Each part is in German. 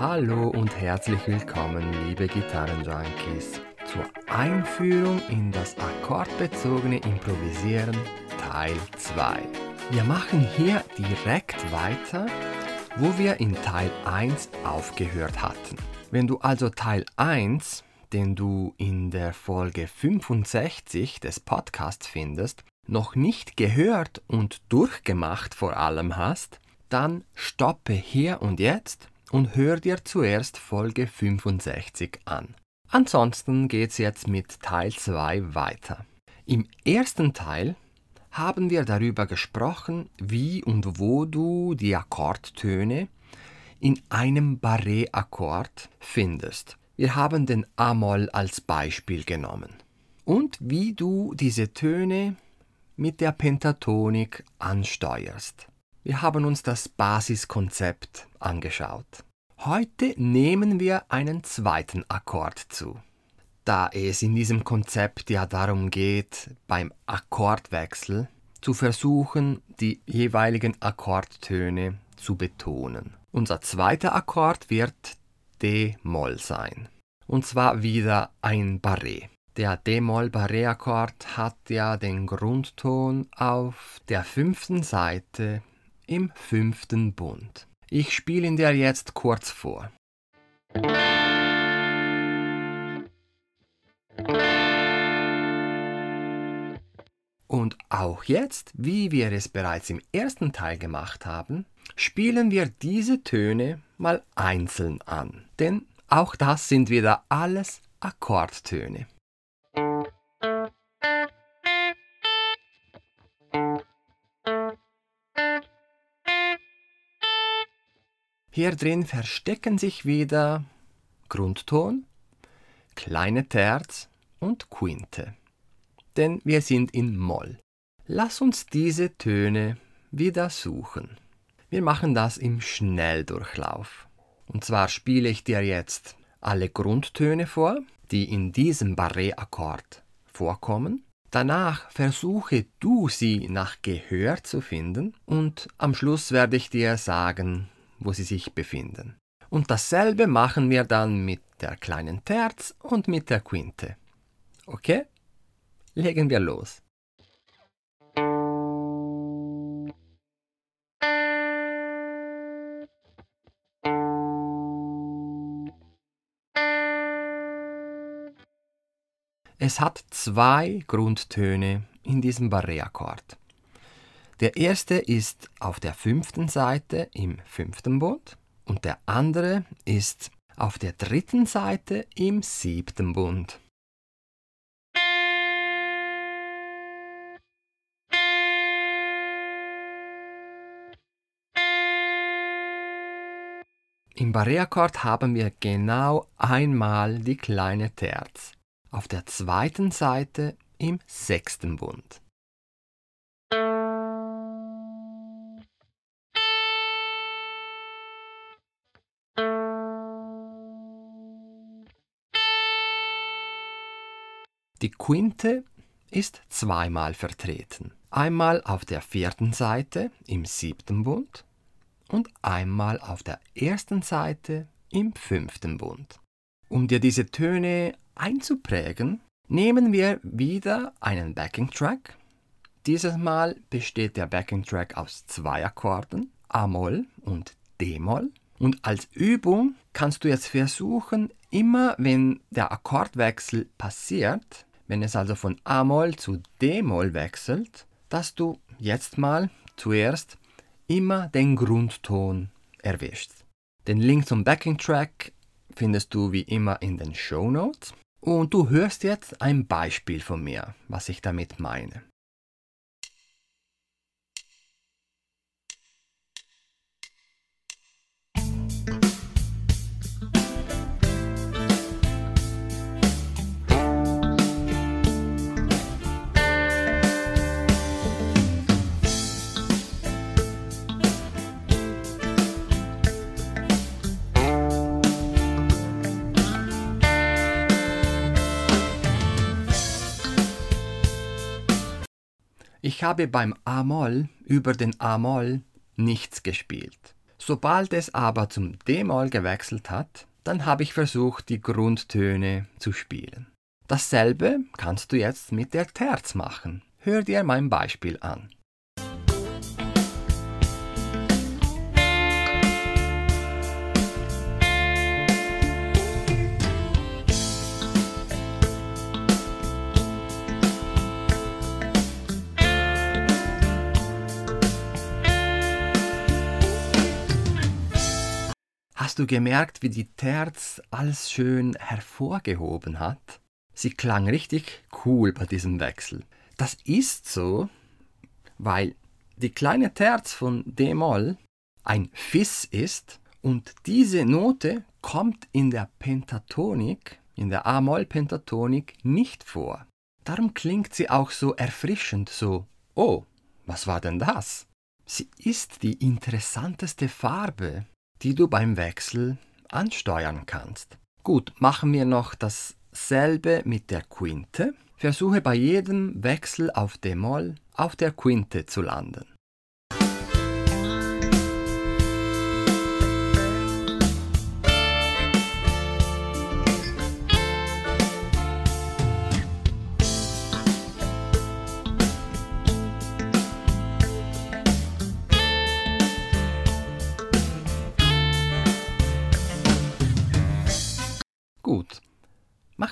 Hallo und herzlich willkommen, liebe Gitarrenjunkies, zur Einführung in das akkordbezogene Improvisieren Teil 2. Wir machen hier direkt weiter, wo wir in Teil 1 aufgehört hatten. Wenn du also Teil 1, den du in der Folge 65 des Podcasts findest, noch nicht gehört und durchgemacht vor allem hast, dann stoppe hier und jetzt und hör dir zuerst Folge 65 an. Ansonsten geht's jetzt mit Teil 2 weiter. Im ersten Teil haben wir darüber gesprochen, wie und wo du die Akkordtöne in einem Barré-Akkord findest. Wir haben den A-Moll als Beispiel genommen. Und wie du diese Töne mit der Pentatonik ansteuerst. Wir haben uns das Basiskonzept angeschaut. Heute nehmen wir einen zweiten Akkord zu. Da es in diesem Konzept ja darum geht, beim Akkordwechsel zu versuchen, die jeweiligen Akkordtöne zu betonen. Unser zweiter Akkord wird D-Moll sein. Und zwar wieder ein Barré. Der D-Moll-Barré-Akkord hat ja den Grundton auf der fünften Seite im fünften Bund. Ich spiele ihn dir jetzt kurz vor. Und auch jetzt, wie wir es bereits im ersten Teil gemacht haben, spielen wir diese Töne mal einzeln an. Denn auch das sind wieder alles Akkordtöne. Hier drin verstecken sich wieder Grundton, kleine Terz und Quinte. Denn wir sind in Moll. Lass uns diese Töne wieder suchen. Wir machen das im Schnelldurchlauf. Und zwar spiele ich dir jetzt alle Grundtöne vor, die in diesem Barré-Akkord vorkommen. Danach versuche du sie nach Gehör zu finden und am Schluss werde ich dir sagen, wo sie sich befinden. Und dasselbe machen wir dann mit der kleinen Terz und mit der Quinte. Okay? Legen wir los. Es hat zwei Grundtöne in diesem Barré-Akkord. Der erste ist auf der fünften Seite im fünften Bund und der andere ist auf der dritten Seite im siebten Bund. Im Barré-Akkord haben wir genau einmal die kleine Terz auf der zweiten Seite im sechsten Bund. Die Quinte ist zweimal vertreten. Einmal auf der vierten Seite im siebten Bund und einmal auf der ersten Seite im fünften Bund. Um dir diese Töne einzuprägen, nehmen wir wieder einen Backing Track. Dieses Mal besteht der Backing Track aus zwei Akkorden, A-Moll und D-Moll. Und als Übung kannst du jetzt versuchen, immer wenn der Akkordwechsel passiert, wenn es also von A-Moll zu D-Moll wechselt, dass du jetzt mal zuerst immer den Grundton erwischst. Den Link zum Backing Track findest du wie immer in den Show Notes. Und du hörst jetzt ein Beispiel von mir, was ich damit meine. Ich habe beim A-Moll über den A-Moll nichts gespielt, Sobald es aber zum D-Moll gewechselt hat, dann habe ich versucht, die Grundtöne zu spielen. Dasselbe kannst du jetzt mit der Terz machen. Hör dir mein Beispiel an. Hast du gemerkt, wie die Terz alles schön hervorgehoben hat? Sie klang richtig cool bei diesem Wechsel. Das ist so, weil die kleine Terz von D-Moll ein Fis ist und diese Note kommt in der Pentatonik, in der A-Moll-Pentatonik nicht vor. Darum klingt sie auch so erfrischend, so, oh, was war denn das? Sie ist die interessanteste Farbe die du beim Wechsel ansteuern kannst. Gut, machen wir noch dasselbe mit der Quinte. Versuche bei jedem Wechsel auf D-Moll auf der Quinte zu landen.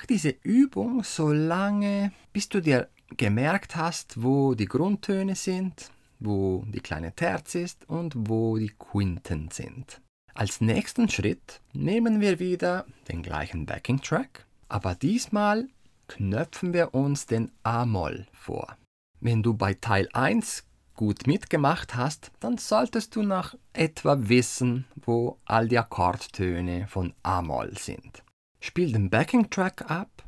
Diese Übung so lange, bis du dir gemerkt hast, wo die Grundtöne sind, wo die kleine Terz ist und wo die Quinten sind. Als nächsten Schritt nehmen wir wieder den gleichen Backing Track, aber diesmal knöpfen wir uns den A-Moll vor. Wenn du bei Teil 1 gut mitgemacht hast, dann solltest du nach etwa wissen, wo all die Akkordtöne von A-Moll sind. Spiel den Backing Track ab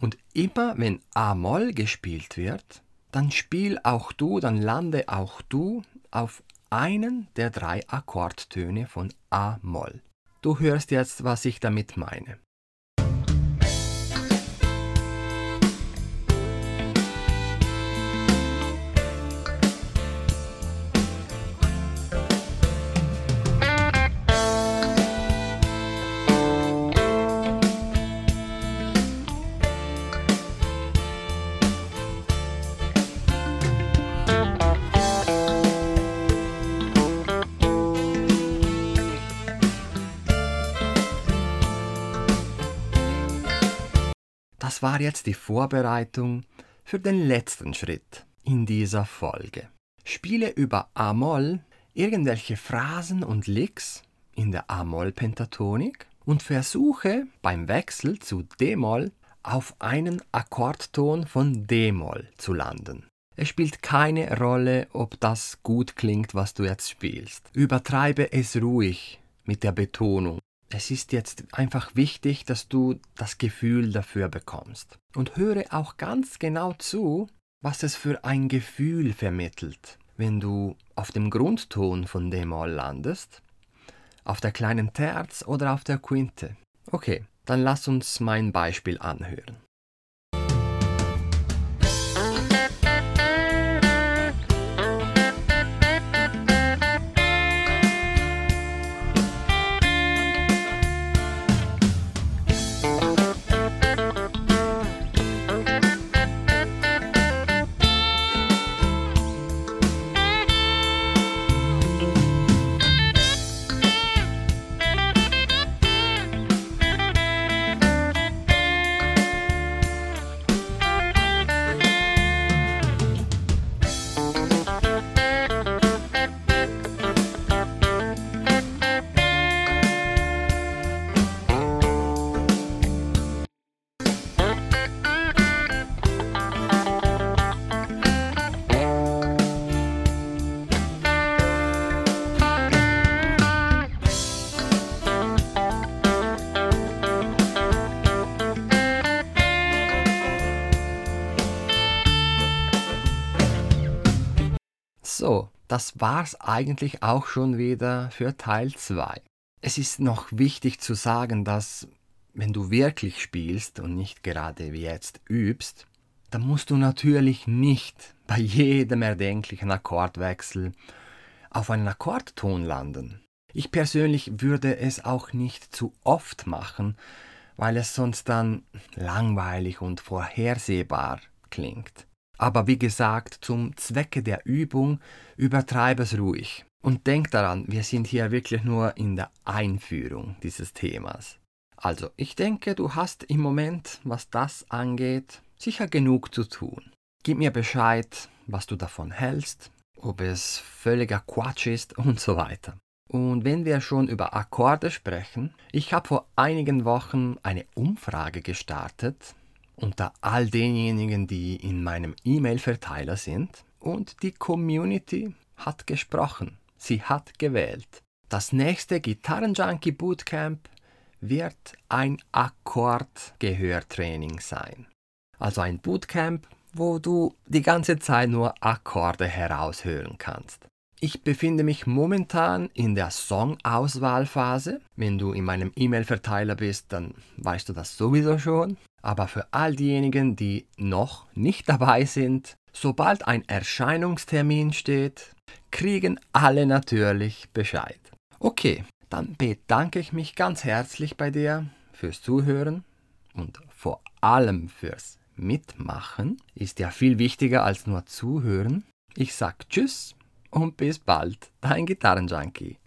und immer wenn A-Moll gespielt wird, dann spiel auch du, dann lande auch du auf einen der drei Akkordtöne von A-Moll. Du hörst jetzt, was ich damit meine. Das war jetzt die Vorbereitung für den letzten Schritt in dieser Folge. Spiele über A-Moll irgendwelche Phrasen und Licks in der A-Moll-Pentatonik und versuche beim Wechsel zu D-Moll auf einen Akkordton von D-Moll zu landen. Es spielt keine Rolle, ob das gut klingt, was du jetzt spielst. Übertreibe es ruhig mit der Betonung es ist jetzt einfach wichtig, dass du das Gefühl dafür bekommst. Und höre auch ganz genau zu, was es für ein Gefühl vermittelt, wenn du auf dem Grundton von D-Moll landest, auf der kleinen Terz oder auf der Quinte. Okay, dann lass uns mein Beispiel anhören. Das war's eigentlich auch schon wieder für Teil 2. Es ist noch wichtig zu sagen, dass wenn du wirklich spielst und nicht gerade wie jetzt übst, dann musst du natürlich nicht bei jedem erdenklichen Akkordwechsel auf einen Akkordton landen. Ich persönlich würde es auch nicht zu oft machen, weil es sonst dann langweilig und vorhersehbar klingt. Aber wie gesagt, zum Zwecke der Übung übertreibe es ruhig. Und denk daran, wir sind hier wirklich nur in der Einführung dieses Themas. Also, ich denke, du hast im Moment, was das angeht, sicher genug zu tun. Gib mir Bescheid, was du davon hältst, ob es völliger Quatsch ist und so weiter. Und wenn wir schon über Akkorde sprechen, ich habe vor einigen Wochen eine Umfrage gestartet unter all denjenigen, die in meinem E-Mail-Verteiler sind und die Community hat gesprochen. Sie hat gewählt. Das nächste Gitarrenjunkie Bootcamp wird ein Akkordgehörtraining sein. Also ein Bootcamp, wo du die ganze Zeit nur Akkorde heraushören kannst. Ich befinde mich momentan in der Songauswahlphase. Wenn du in meinem E-Mail-Verteiler bist, dann weißt du das sowieso schon. Aber für all diejenigen, die noch nicht dabei sind, sobald ein Erscheinungstermin steht, kriegen alle natürlich Bescheid. Okay, dann bedanke ich mich ganz herzlich bei dir fürs Zuhören und vor allem fürs Mitmachen. Ist ja viel wichtiger als nur zuhören. Ich sag Tschüss und bis bald, dein Gitarrenjunkie.